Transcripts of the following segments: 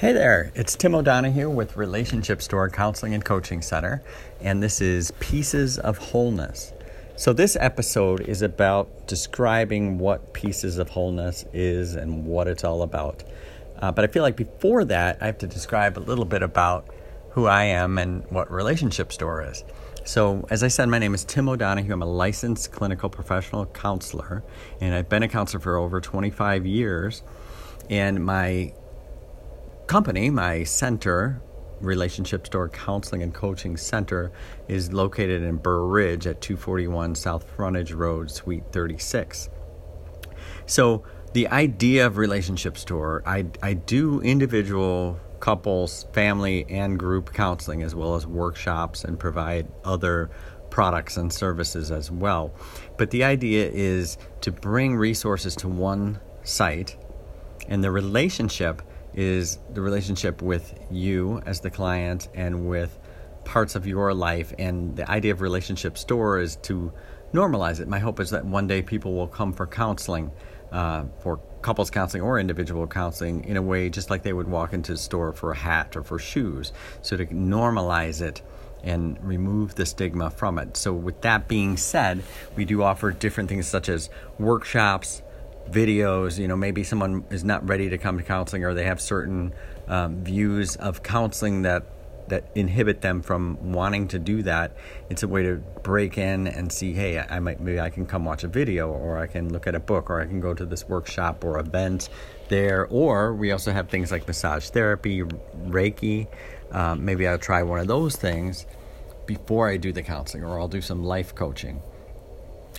Hey there, it's Tim O'Donohue with Relationship Store Counseling and Coaching Center, and this is Pieces of Wholeness. So, this episode is about describing what Pieces of Wholeness is and what it's all about. Uh, but I feel like before that, I have to describe a little bit about who I am and what Relationship Store is. So, as I said, my name is Tim O'Donohue. I'm a licensed clinical professional counselor, and I've been a counselor for over 25 years. And my company, my center, Relationship Store Counseling and Coaching Center, is located in Burr Ridge at 241 South Frontage Road, Suite 36. So, the idea of Relationship Store, I, I do individual, couples, family, and group counseling, as well as workshops, and provide other products and services as well. But the idea is to bring resources to one site, and the relationship is the relationship with you as the client and with parts of your life. And the idea of relationship store is to normalize it. My hope is that one day people will come for counseling, uh, for couples counseling or individual counseling, in a way just like they would walk into a store for a hat or for shoes. So to normalize it and remove the stigma from it. So, with that being said, we do offer different things such as workshops, videos you know maybe someone is not ready to come to counseling or they have certain um, views of counseling that that inhibit them from wanting to do that it's a way to break in and see hey i might maybe i can come watch a video or i can look at a book or i can go to this workshop or event there. Or we also have things like massage therapy reiki um, maybe i'll try one of those things before i do the counseling or i'll do some life coaching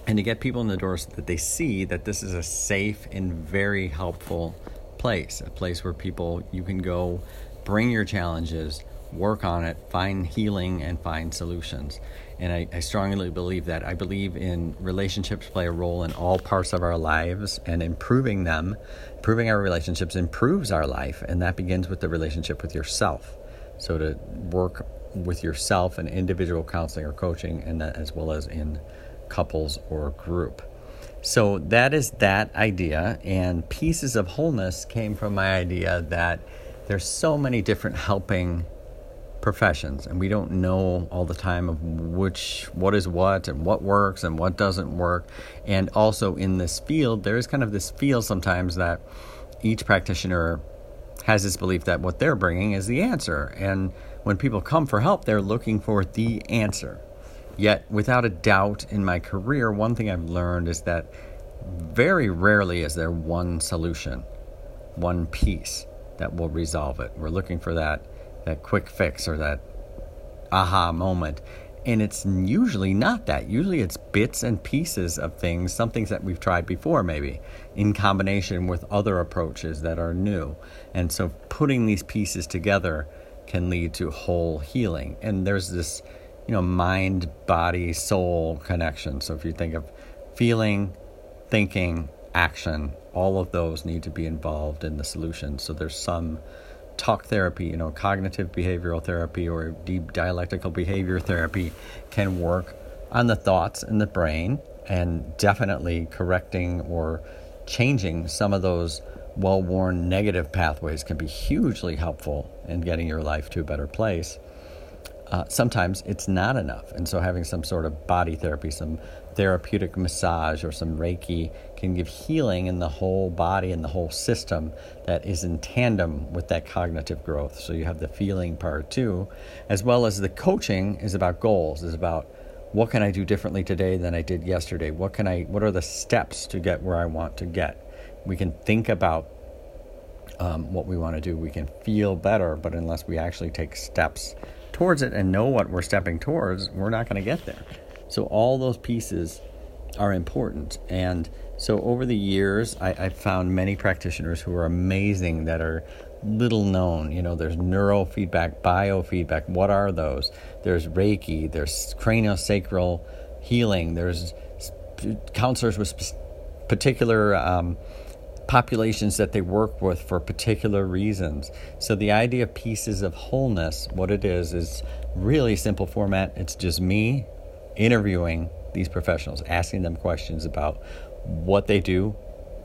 and to get people in the door so that they see that this is a safe and very helpful place, a place where people you can go, bring your challenges, work on it, find healing, and find solutions. And I, I, strongly believe that. I believe in relationships play a role in all parts of our lives and improving them, improving our relationships improves our life. And that begins with the relationship with yourself. So to work with yourself in individual counseling or coaching, and that as well as in couples or group. So that is that idea, and pieces of wholeness came from my idea that there's so many different helping professions and we don't know all the time of which what is what and what works and what doesn't work. And also in this field there is kind of this feel sometimes that each practitioner has this belief that what they're bringing is the answer. And when people come for help they're looking for the answer Yet, without a doubt, in my career, one thing I've learned is that very rarely is there one solution, one piece that will resolve it. We're looking for that, that quick fix or that aha moment. And it's usually not that. Usually it's bits and pieces of things, some things that we've tried before, maybe, in combination with other approaches that are new. And so putting these pieces together can lead to whole healing. And there's this you know, mind, body, soul connection. So if you think of feeling, thinking, action, all of those need to be involved in the solution. So there's some talk therapy, you know, cognitive behavioral therapy or deep dialectical behavior therapy can work on the thoughts in the brain and definitely correcting or changing some of those well worn negative pathways can be hugely helpful in getting your life to a better place uh, sometimes it's not enough. And so, having some sort of body therapy, some therapeutic massage, or some Reiki can give healing in the whole body and the whole system that is in tandem with that cognitive growth. So, you have the feeling part too, as well as the coaching is about goals, is about what can I do differently today than I did yesterday? What can I? What are the steps to get where I want to get? We can think about um, what we want to do. We can feel better, but unless we actually take steps towards it and know what we're stepping towards, we're not going to get there. So all those pieces are important. And so over the years, I, have found many practitioners who are amazing that are little known. You know, there's neurofeedback, biofeedback. What are those? There's Reiki, there's craniosacral healing, there's counselors with particular um, populations that they work with for particular reasons. So the idea of pieces of wholeness, what it is, is really simple format. It's just me interviewing these professionals, asking them questions about what they do,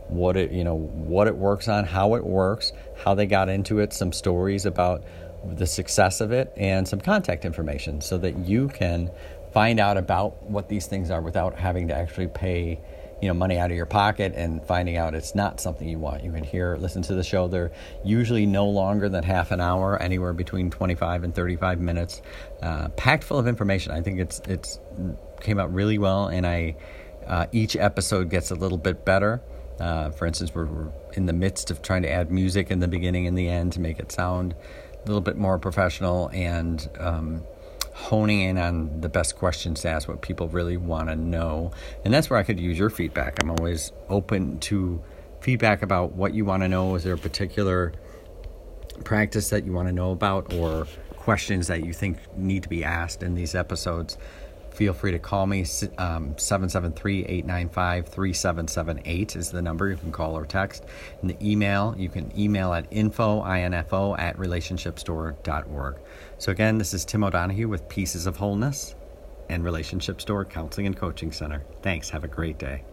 what it you know what it works on, how it works, how they got into it, some stories about the success of it, and some contact information so that you can find out about what these things are without having to actually pay you know money out of your pocket and finding out it's not something you want. You can hear listen to the show. They're usually no longer than half an hour anywhere between 25 and 35 minutes uh, packed full of information. I think it's it's came out really well and i uh, each episode gets a little bit better. Uh, for instance we're, we're, in the midst of trying to add music in the beginning and the end to make it sound a little bit more professional and um, honing in on the best questions to ask, what people really want to know. And that's where I could use your feedback. I'm always open to feedback about what you want to know. Is there a particular practice that you want to know about or questions that you think need to be asked in these episodes? Feel free to call me. Um, 773 895 3778 is the number. You can call or text. And the email, you can email at info, info at relationshipstore.org. So, again, this is Tim O'Donohue with Pieces of Wholeness and Relationship Store Counseling and Coaching Center. Thanks. Have a great day.